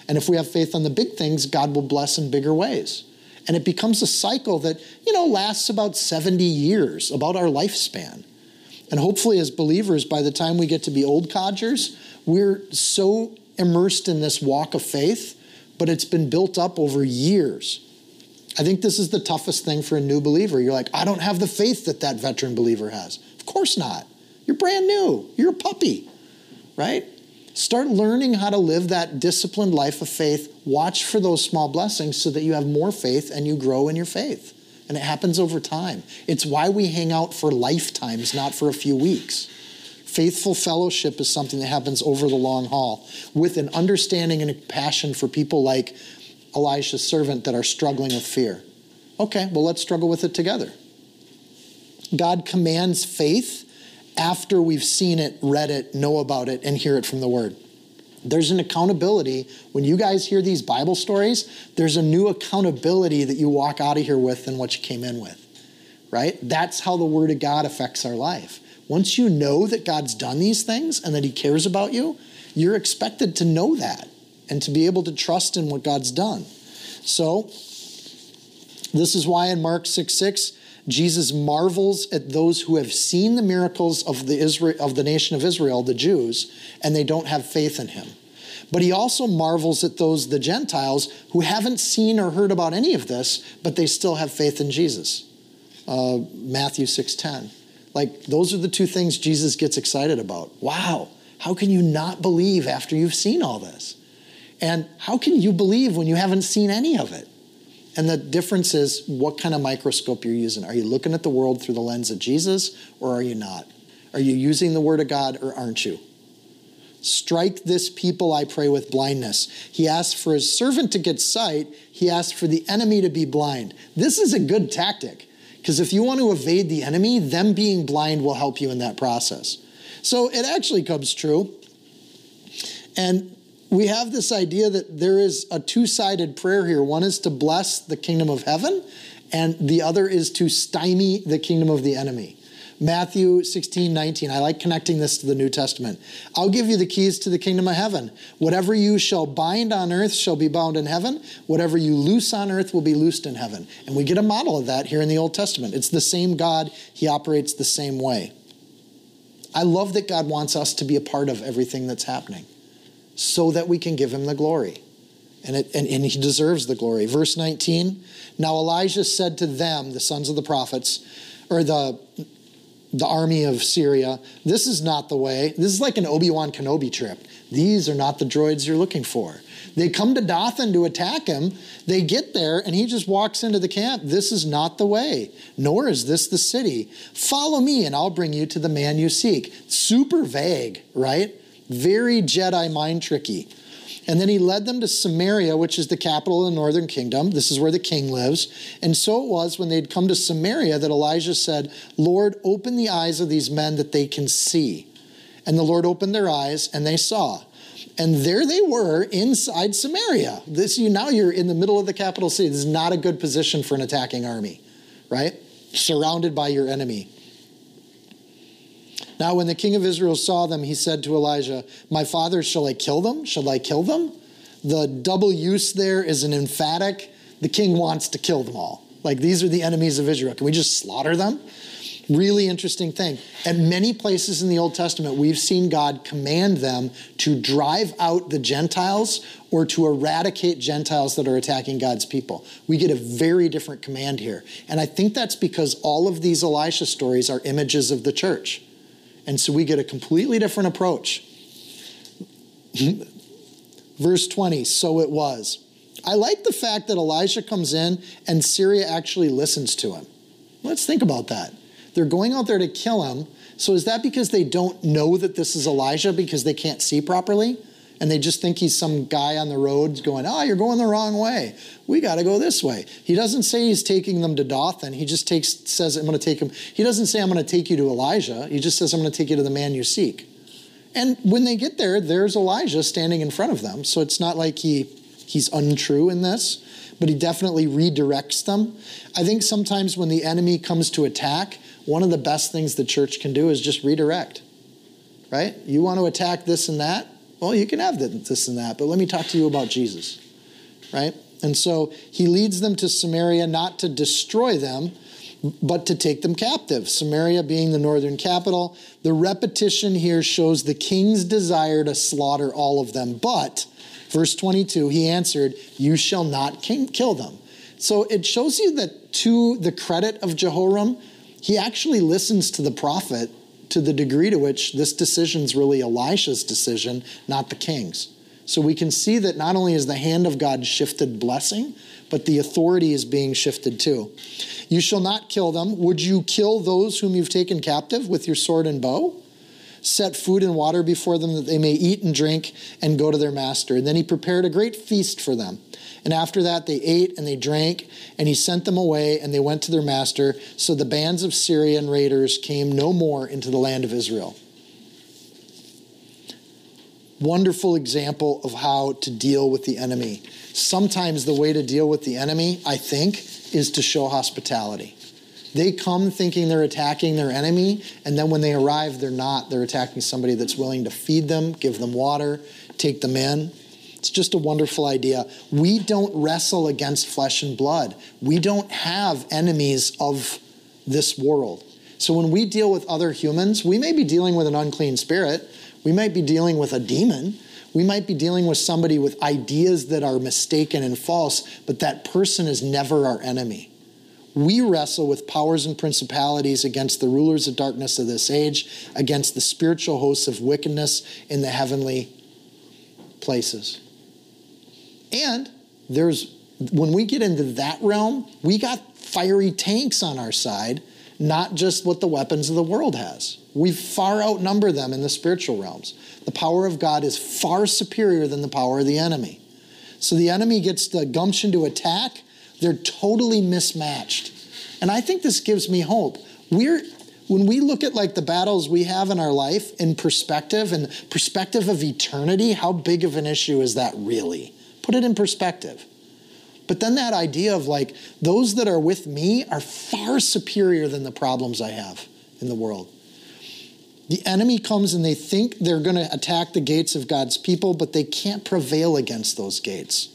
Speaker 1: And if we have faith on the big things, God will bless in bigger ways. And it becomes a cycle that, you know, lasts about 70 years, about our lifespan. And hopefully, as believers, by the time we get to be old codgers, we're so immersed in this walk of faith but it's been built up over years. I think this is the toughest thing for a new believer. You're like, I don't have the faith that that veteran believer has. Of course not. You're brand new. You're a puppy, right? Start learning how to live that disciplined life of faith. Watch for those small blessings so that you have more faith and you grow in your faith. And it happens over time. It's why we hang out for lifetimes, not for a few weeks. Faithful fellowship is something that happens over the long haul with an understanding and a passion for people like Elisha's servant that are struggling with fear. Okay, well, let's struggle with it together. God commands faith after we've seen it, read it, know about it, and hear it from the Word. There's an accountability. When you guys hear these Bible stories, there's a new accountability that you walk out of here with than what you came in with, right? That's how the Word of God affects our life. Once you know that God's done these things and that He cares about you, you're expected to know that and to be able to trust in what God's done. So, this is why in Mark 6 6, Jesus marvels at those who have seen the miracles of the, Israel, of the nation of Israel, the Jews, and they don't have faith in him. But he also marvels at those, the Gentiles, who haven't seen or heard about any of this, but they still have faith in Jesus. Uh, Matthew 6.10. Like, those are the two things Jesus gets excited about. Wow, how can you not believe after you've seen all this? And how can you believe when you haven't seen any of it? And the difference is what kind of microscope you're using. Are you looking at the world through the lens of Jesus or are you not? Are you using the Word of God or aren't you? Strike this people, I pray, with blindness. He asked for his servant to get sight. He asked for the enemy to be blind. This is a good tactic because if you want to evade the enemy, them being blind will help you in that process. So it actually comes true. And we have this idea that there is a two sided prayer here. One is to bless the kingdom of heaven, and the other is to stymie the kingdom of the enemy. Matthew 16, 19. I like connecting this to the New Testament. I'll give you the keys to the kingdom of heaven. Whatever you shall bind on earth shall be bound in heaven. Whatever you loose on earth will be loosed in heaven. And we get a model of that here in the Old Testament. It's the same God, He operates the same way. I love that God wants us to be a part of everything that's happening so that we can give Him the glory. And, it, and, and he deserves the glory. Verse 19 Now Elijah said to them, the sons of the prophets, or the the army of Syria. This is not the way. This is like an Obi Wan Kenobi trip. These are not the droids you're looking for. They come to Dothan to attack him. They get there, and he just walks into the camp. This is not the way, nor is this the city. Follow me, and I'll bring you to the man you seek. Super vague, right? Very Jedi mind tricky. And then he led them to Samaria, which is the capital of the northern kingdom. This is where the king lives. And so it was when they'd come to Samaria that Elijah said, Lord, open the eyes of these men that they can see. And the Lord opened their eyes, and they saw. And there they were inside Samaria. This you now you're in the middle of the capital city. This is not a good position for an attacking army, right? Surrounded by your enemy. Now, when the king of Israel saw them, he said to Elijah, My father, shall I kill them? Shall I kill them? The double use there is an emphatic. The king wants to kill them all. Like these are the enemies of Israel. Can we just slaughter them? Really interesting thing. At many places in the Old Testament, we've seen God command them to drive out the Gentiles or to eradicate Gentiles that are attacking God's people. We get a very different command here. And I think that's because all of these Elisha stories are images of the church. And so we get a completely different approach. Verse 20, so it was. I like the fact that Elijah comes in and Syria actually listens to him. Let's think about that. They're going out there to kill him. So is that because they don't know that this is Elijah because they can't see properly? And they just think he's some guy on the road going, oh, you're going the wrong way. We got to go this way. He doesn't say he's taking them to Dothan. He just takes says, I'm going to take him. He doesn't say, I'm going to take you to Elijah. He just says, I'm going to take you to the man you seek. And when they get there, there's Elijah standing in front of them. So it's not like he he's untrue in this, but he definitely redirects them. I think sometimes when the enemy comes to attack, one of the best things the church can do is just redirect. Right? You want to attack this and that? Well, you can have this and that, but let me talk to you about Jesus, right? And so he leads them to Samaria not to destroy them, but to take them captive. Samaria being the northern capital. The repetition here shows the king's desire to slaughter all of them. But, verse 22, he answered, You shall not kill them. So it shows you that to the credit of Jehoram, he actually listens to the prophet to the degree to which this decision is really Elisha's decision, not the king's. So we can see that not only is the hand of God shifted blessing, but the authority is being shifted too. You shall not kill them. Would you kill those whom you've taken captive with your sword and bow? Set food and water before them that they may eat and drink and go to their master. And then he prepared a great feast for them. And after that, they ate and they drank, and he sent them away, and they went to their master. So the bands of Syrian raiders came no more into the land of Israel. Wonderful example of how to deal with the enemy. Sometimes the way to deal with the enemy, I think, is to show hospitality. They come thinking they're attacking their enemy, and then when they arrive, they're not. They're attacking somebody that's willing to feed them, give them water, take them in. It's just a wonderful idea. We don't wrestle against flesh and blood. We don't have enemies of this world. So when we deal with other humans, we may be dealing with an unclean spirit. We might be dealing with a demon. We might be dealing with somebody with ideas that are mistaken and false, but that person is never our enemy. We wrestle with powers and principalities against the rulers of darkness of this age, against the spiritual hosts of wickedness in the heavenly places. And there's when we get into that realm, we got fiery tanks on our side, not just what the weapons of the world has. We far outnumber them in the spiritual realms. The power of God is far superior than the power of the enemy. So the enemy gets the gumption to attack, they're totally mismatched. And I think this gives me hope. We're when we look at like the battles we have in our life in perspective and perspective of eternity, how big of an issue is that really? Put it in perspective. But then that idea of like those that are with me are far superior than the problems I have in the world. The enemy comes and they think they're going to attack the gates of God's people, but they can't prevail against those gates.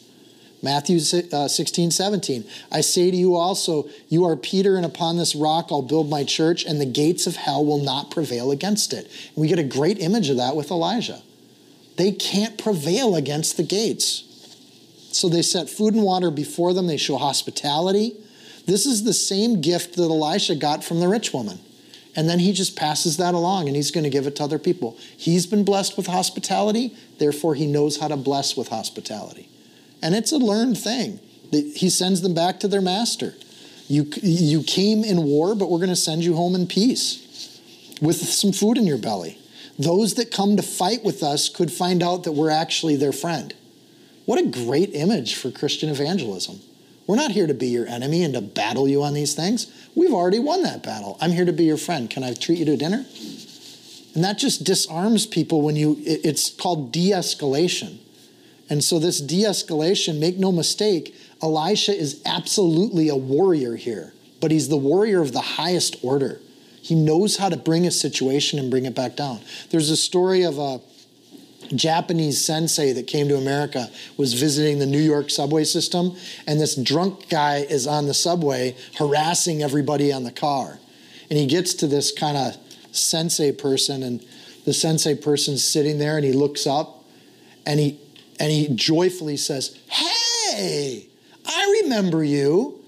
Speaker 1: Matthew uh, 16, 17. I say to you also, you are Peter, and upon this rock I'll build my church, and the gates of hell will not prevail against it. And we get a great image of that with Elijah. They can't prevail against the gates. So they set food and water before them, they show hospitality. This is the same gift that Elisha got from the rich woman. And then he just passes that along and he's going to give it to other people. He's been blessed with hospitality, therefore, he knows how to bless with hospitality. And it's a learned thing. He sends them back to their master. You, you came in war, but we're going to send you home in peace with some food in your belly. Those that come to fight with us could find out that we're actually their friend. What a great image for Christian evangelism. We're not here to be your enemy and to battle you on these things. We've already won that battle. I'm here to be your friend. Can I treat you to dinner? And that just disarms people when you, it's called de escalation. And so, this de escalation, make no mistake, Elisha is absolutely a warrior here, but he's the warrior of the highest order. He knows how to bring a situation and bring it back down. There's a story of a Japanese sensei that came to America was visiting the New York subway system, and this drunk guy is on the subway harassing everybody on the car. And he gets to this kind of sensei person, and the sensei person's sitting there, and he looks up and he and he joyfully says, Hey, I remember you.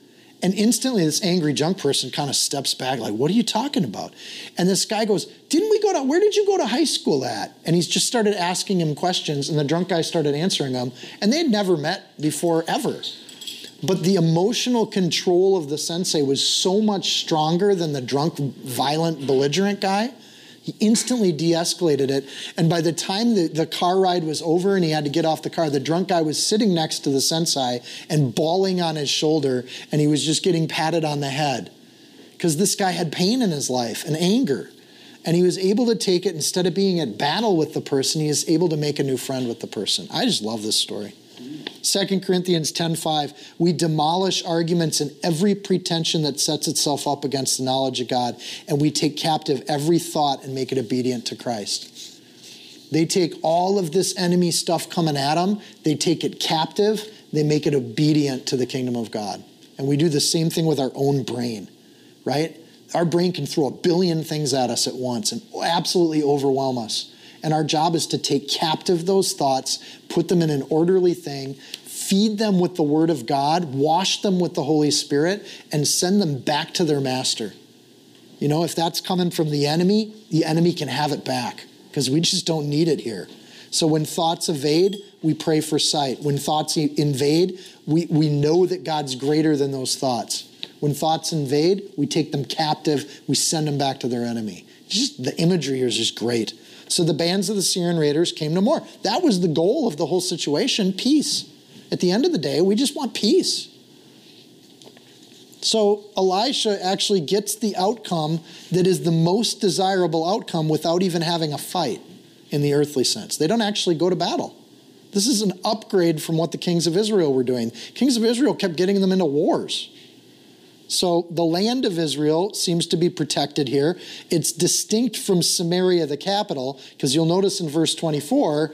Speaker 1: And instantly, this angry junk person kind of steps back, like, What are you talking about? And this guy goes, Didn't we go to, where did you go to high school at? And he's just started asking him questions, and the drunk guy started answering them. And they had never met before, ever. But the emotional control of the sensei was so much stronger than the drunk, violent, belligerent guy he instantly de escalated it. And by the time the, the car ride was over and he had to get off the car, the drunk guy was sitting next to the sensei and bawling on his shoulder, and he was just getting patted on the head. Because this guy had pain in his life and anger. And he was able to take it instead of being at battle with the person, he is able to make a new friend with the person. I just love this story. 2 Corinthians 10:5 we demolish arguments and every pretension that sets itself up against the knowledge of God and we take captive every thought and make it obedient to Christ. They take all of this enemy stuff coming at them, they take it captive, they make it obedient to the kingdom of God. And we do the same thing with our own brain, right? Our brain can throw a billion things at us at once and absolutely overwhelm us. And our job is to take captive those thoughts, put them in an orderly thing, feed them with the Word of God, wash them with the Holy Spirit, and send them back to their master. You know, if that's coming from the enemy, the enemy can have it back because we just don't need it here. So when thoughts evade, we pray for sight. When thoughts invade, we, we know that God's greater than those thoughts. When thoughts invade, we take them captive, we send them back to their enemy. Just the imagery here is just great. So the bands of the Syrian raiders came no more. That was the goal of the whole situation peace. At the end of the day, we just want peace. So Elisha actually gets the outcome that is the most desirable outcome without even having a fight in the earthly sense. They don't actually go to battle. This is an upgrade from what the kings of Israel were doing. Kings of Israel kept getting them into wars. So the land of Israel seems to be protected here. It's distinct from Samaria, the capital, because you'll notice in verse 24,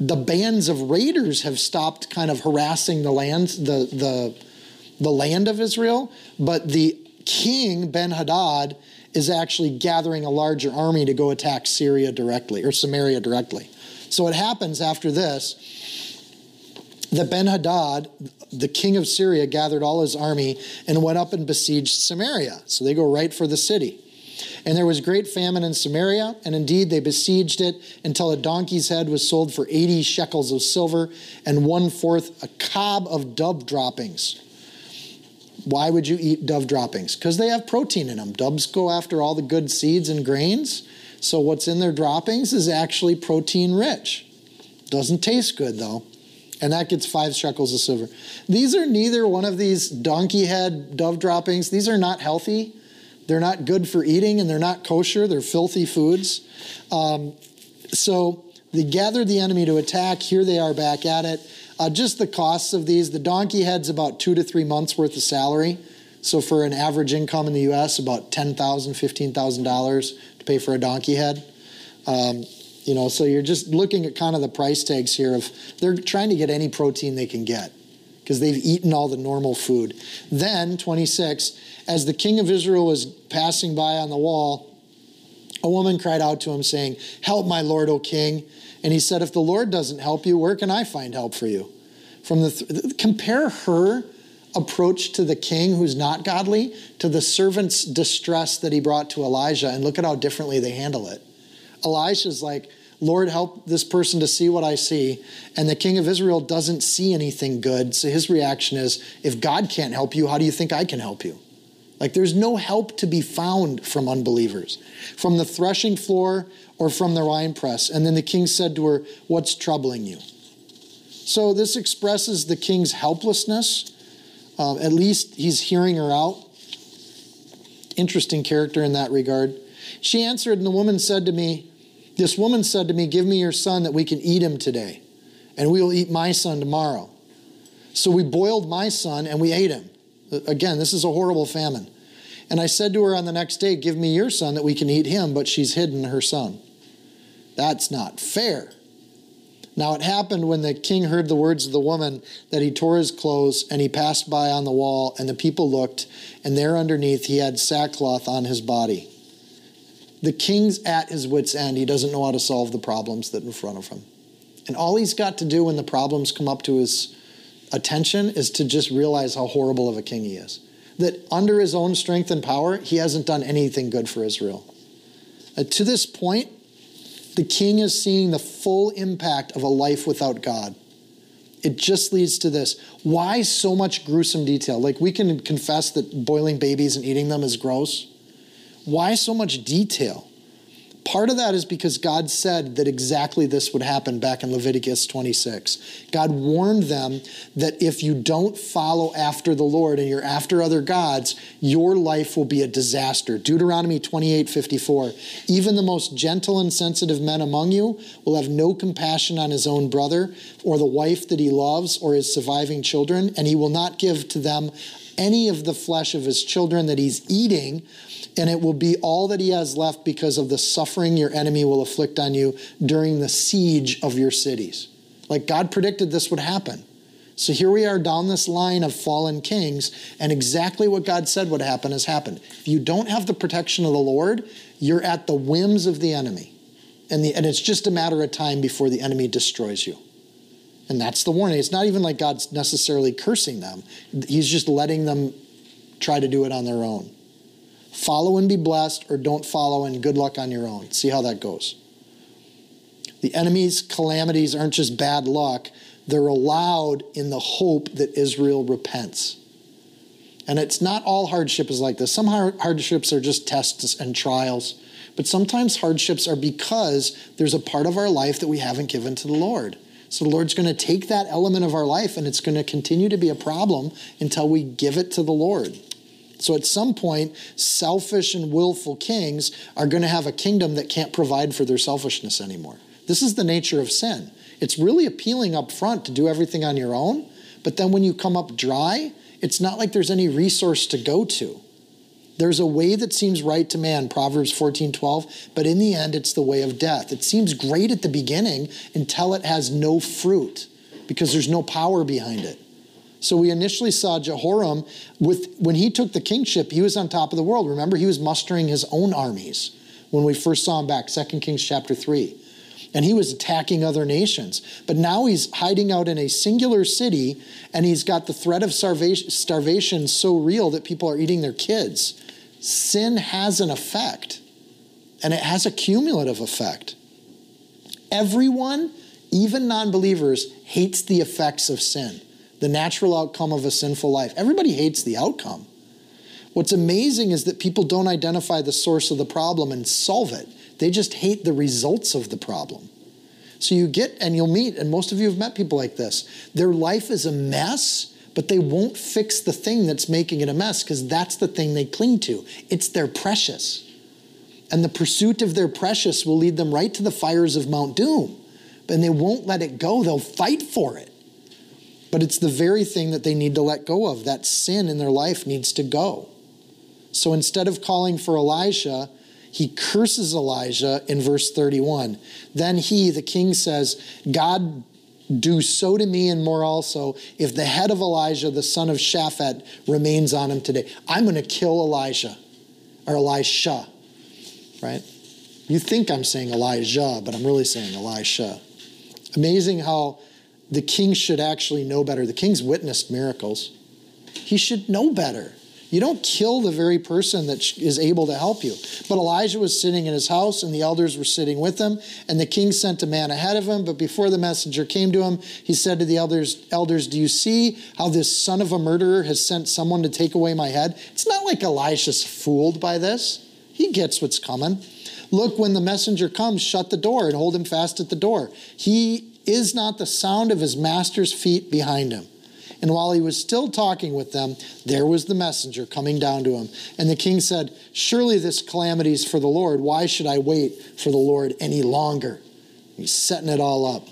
Speaker 1: the bands of raiders have stopped kind of harassing the land, the, the, the land of Israel, but the king, Ben Hadad, is actually gathering a larger army to go attack Syria directly, or Samaria directly. So it happens after this that Ben Hadad, the king of Syria, gathered all his army and went up and besieged Samaria. So they go right for the city. And there was great famine in Samaria, and indeed they besieged it until a donkey's head was sold for 80 shekels of silver and one fourth a kab of dove droppings. Why would you eat dove droppings? Because they have protein in them. Doves go after all the good seeds and grains. So what's in their droppings is actually protein rich. Doesn't taste good though. And that gets five shekels of silver. These are neither one of these donkey head dove droppings. These are not healthy. They're not good for eating and they're not kosher. They're filthy foods. Um, so they gathered the enemy to attack. Here they are back at it. Uh, just the costs of these the donkey head's about two to three months worth of salary. So for an average income in the U.S., about $10,000, $15,000 to pay for a donkey head. Um, you know, so you're just looking at kind of the price tags here of they're trying to get any protein they can get because they've eaten all the normal food. Then, 26, as the king of Israel was passing by on the wall, a woman cried out to him, saying, Help my Lord, O king. And he said, If the Lord doesn't help you, where can I find help for you? From the th- compare her approach to the king who's not godly to the servant's distress that he brought to Elijah, and look at how differently they handle it. Elisha's like, Lord, help this person to see what I see. And the king of Israel doesn't see anything good. So his reaction is, if God can't help you, how do you think I can help you? Like there's no help to be found from unbelievers, from the threshing floor or from the wine press. And then the king said to her, What's troubling you? So this expresses the king's helplessness. Um, at least he's hearing her out. Interesting character in that regard. She answered, and the woman said to me, This woman said to me, Give me your son that we can eat him today, and we will eat my son tomorrow. So we boiled my son and we ate him. Again, this is a horrible famine. And I said to her on the next day, Give me your son that we can eat him, but she's hidden her son. That's not fair. Now it happened when the king heard the words of the woman that he tore his clothes and he passed by on the wall, and the people looked, and there underneath he had sackcloth on his body. The king's at his wits' end. He doesn't know how to solve the problems that are in front of him. And all he's got to do when the problems come up to his attention is to just realize how horrible of a king he is. That under his own strength and power, he hasn't done anything good for Israel. Uh, to this point, the king is seeing the full impact of a life without God. It just leads to this. Why so much gruesome detail? Like we can confess that boiling babies and eating them is gross. Why so much detail? Part of that is because God said that exactly this would happen back in Leviticus 26. God warned them that if you don't follow after the Lord and you're after other gods, your life will be a disaster. Deuteronomy 28 54. Even the most gentle and sensitive men among you will have no compassion on his own brother or the wife that he loves or his surviving children, and he will not give to them any of the flesh of his children that he's eating and it will be all that he has left because of the suffering your enemy will afflict on you during the siege of your cities. Like God predicted this would happen. So here we are down this line of fallen kings, and exactly what God said would happen has happened. If you don't have the protection of the Lord, you're at the whims of the enemy. And, the, and it's just a matter of time before the enemy destroys you. And that's the warning. It's not even like God's necessarily cursing them, He's just letting them try to do it on their own. Follow and be blessed, or don't follow and good luck on your own. See how that goes. The enemy's calamities aren't just bad luck, they're allowed in the hope that Israel repents. And it's not all hardship is like this. Some hardships are just tests and trials, but sometimes hardships are because there's a part of our life that we haven't given to the Lord. So the Lord's going to take that element of our life and it's going to continue to be a problem until we give it to the Lord. So at some point, selfish and willful kings are going to have a kingdom that can't provide for their selfishness anymore. This is the nature of sin. It's really appealing up front to do everything on your own, but then when you come up dry, it's not like there's any resource to go to. There's a way that seems right to man, Proverbs 14, 12, but in the end, it's the way of death. It seems great at the beginning until it has no fruit because there's no power behind it. So we initially saw Jehoram with when he took the kingship, he was on top of the world. Remember, he was mustering his own armies when we first saw him back, 2 Kings chapter 3. And he was attacking other nations. But now he's hiding out in a singular city, and he's got the threat of starvation so real that people are eating their kids. sin has an effect, and it has a cumulative effect. Everyone, even non believers, hates the effects of sin, the natural outcome of a sinful life. Everybody hates the outcome. What's amazing is that people don't identify the source of the problem and solve it. They just hate the results of the problem. So you get, and you'll meet, and most of you have met people like this. Their life is a mess, but they won't fix the thing that's making it a mess because that's the thing they cling to. It's their precious. And the pursuit of their precious will lead them right to the fires of Mount Doom. And they won't let it go, they'll fight for it. But it's the very thing that they need to let go of. That sin in their life needs to go. So instead of calling for Elisha, he curses Elijah in verse 31. Then he, the king, says, God do so to me and more also if the head of Elijah, the son of Shaphat, remains on him today. I'm going to kill Elijah or Elisha, right? You think I'm saying Elijah, but I'm really saying Elisha. Amazing how the king should actually know better. The king's witnessed miracles. He should know better. You don't kill the very person that is able to help you. But Elijah was sitting in his house, and the elders were sitting with him, and the king sent a man ahead of him. But before the messenger came to him, he said to the elders, Elders, do you see how this son of a murderer has sent someone to take away my head? It's not like Elisha's fooled by this. He gets what's coming. Look, when the messenger comes, shut the door and hold him fast at the door. He is not the sound of his master's feet behind him. And while he was still talking with them, there was the messenger coming down to him. And the king said, Surely this calamity is for the Lord. Why should I wait for the Lord any longer? He's setting it all up.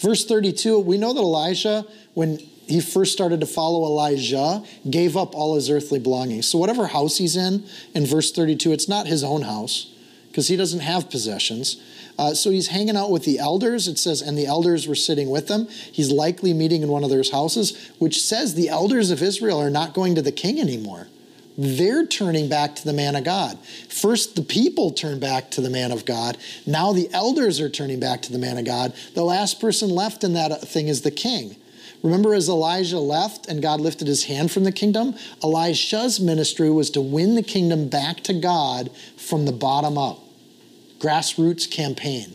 Speaker 1: Verse 32, we know that Elisha, when he first started to follow Elijah, gave up all his earthly belongings. So, whatever house he's in, in verse 32, it's not his own house because he doesn't have possessions. Uh, so he's hanging out with the elders. It says, and the elders were sitting with them. He's likely meeting in one of their houses, which says the elders of Israel are not going to the king anymore. They're turning back to the man of God. First, the people turn back to the man of God. Now, the elders are turning back to the man of God. The last person left in that thing is the king. Remember, as Elijah left and God lifted his hand from the kingdom, Elisha's ministry was to win the kingdom back to God from the bottom up grassroots campaign.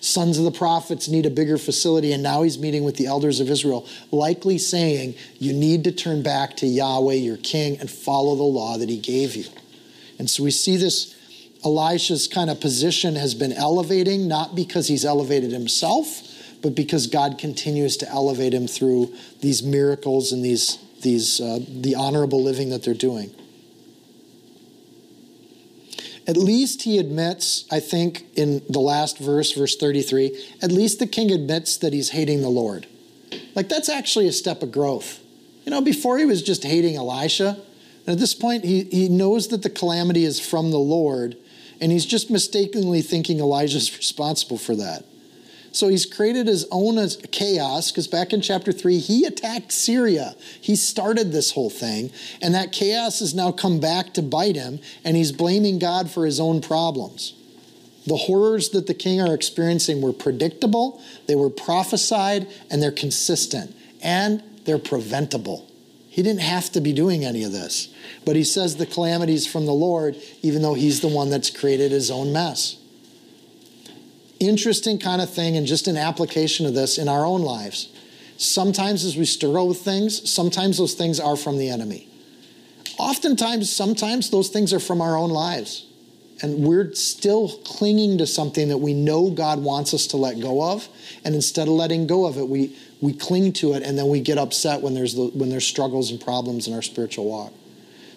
Speaker 1: Sons of the prophets need a bigger facility, and now he's meeting with the elders of Israel, likely saying, You need to turn back to Yahweh, your king, and follow the law that he gave you. And so we see this Elisha's kind of position has been elevating, not because he's elevated himself, but because God continues to elevate him through these miracles and these, these uh, the honorable living that they're doing. At least he admits, I think, in the last verse, verse 33, at least the king admits that he's hating the Lord. Like, that's actually a step of growth. You know, before he was just hating Elisha, and at this point, he, he knows that the calamity is from the Lord, and he's just mistakenly thinking Elijah's responsible for that. So he's created his own chaos because back in chapter 3, he attacked Syria. He started this whole thing. And that chaos has now come back to bite him, and he's blaming God for his own problems. The horrors that the king are experiencing were predictable, they were prophesied, and they're consistent, and they're preventable. He didn't have to be doing any of this. But he says the calamities from the Lord, even though he's the one that's created his own mess interesting kind of thing and just an application of this in our own lives. Sometimes, as we struggle with things, sometimes those things are from the enemy. Oftentimes, sometimes those things are from our own lives. And we're still clinging to something that we know God wants us to let go of. And instead of letting go of it, we, we cling to it and then we get upset when there's, the, when there's struggles and problems in our spiritual walk.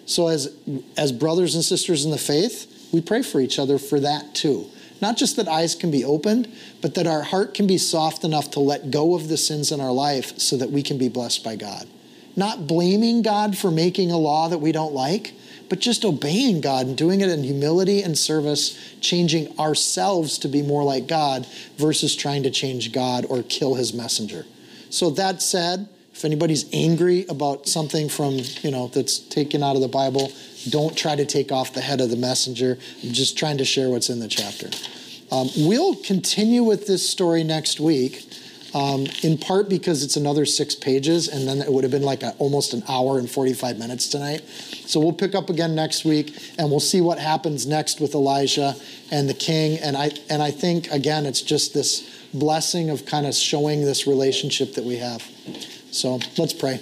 Speaker 1: So, as, as brothers and sisters in the faith, we pray for each other for that too. Not just that eyes can be opened, but that our heart can be soft enough to let go of the sins in our life so that we can be blessed by God. Not blaming God for making a law that we don't like, but just obeying God and doing it in humility and service, changing ourselves to be more like God versus trying to change God or kill his messenger. So that said, if anybody's angry about something from, you know, that's taken out of the Bible, don't try to take off the head of the messenger. I'm just trying to share what's in the chapter. Um, we'll continue with this story next week. um, in part because it's another six pages, and then it would have been like a, almost an hour and 45 minutes tonight. So we'll pick up again next week, and we'll see what happens next with Elijah and the king. And I and I think again, it's just this blessing of kind of showing this relationship that we have. So let's pray.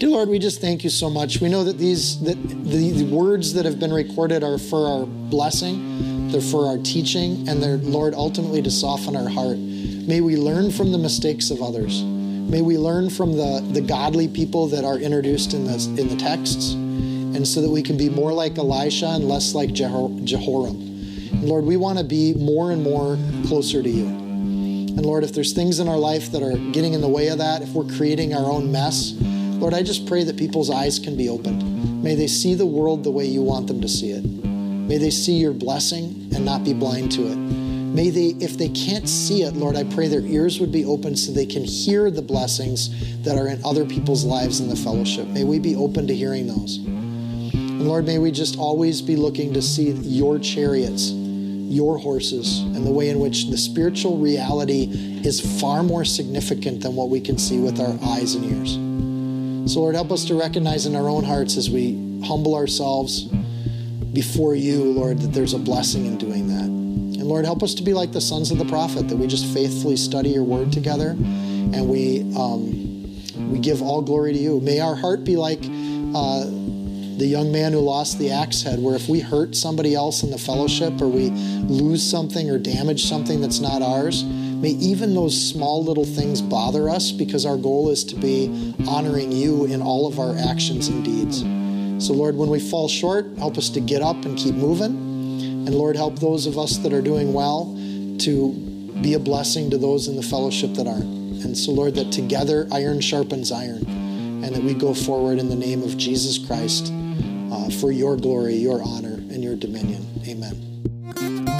Speaker 1: Dear Lord, we just thank you so much. We know that these that the, the words that have been recorded are for our blessing, they're for our teaching, and they're Lord ultimately to soften our heart. May we learn from the mistakes of others. May we learn from the, the godly people that are introduced in the, in the texts, and so that we can be more like Elisha and less like Jehoram. And Lord, we want to be more and more closer to you. And Lord, if there's things in our life that are getting in the way of that, if we're creating our own mess, Lord, I just pray that people's eyes can be opened. May they see the world the way you want them to see it. May they see your blessing and not be blind to it. May they, if they can't see it, Lord, I pray their ears would be open so they can hear the blessings that are in other people's lives in the fellowship. May we be open to hearing those. And Lord, may we just always be looking to see your chariots, your horses, and the way in which the spiritual reality is far more significant than what we can see with our eyes and ears. So, Lord, help us to recognize in our own hearts as we humble ourselves before you, Lord, that there's a blessing in doing that. And Lord, help us to be like the sons of the prophet, that we just faithfully study your word together and we, um, we give all glory to you. May our heart be like uh, the young man who lost the axe head, where if we hurt somebody else in the fellowship or we lose something or damage something that's not ours, may even those small little things bother us because our goal is to be honoring you in all of our actions and deeds. So, Lord, when we fall short, help us to get up and keep moving. And Lord, help those of us that are doing well to be a blessing to those in the fellowship that aren't. And so, Lord, that together iron sharpens iron, and that we go forward in the name of Jesus Christ uh, for your glory, your honor, and your dominion. Amen.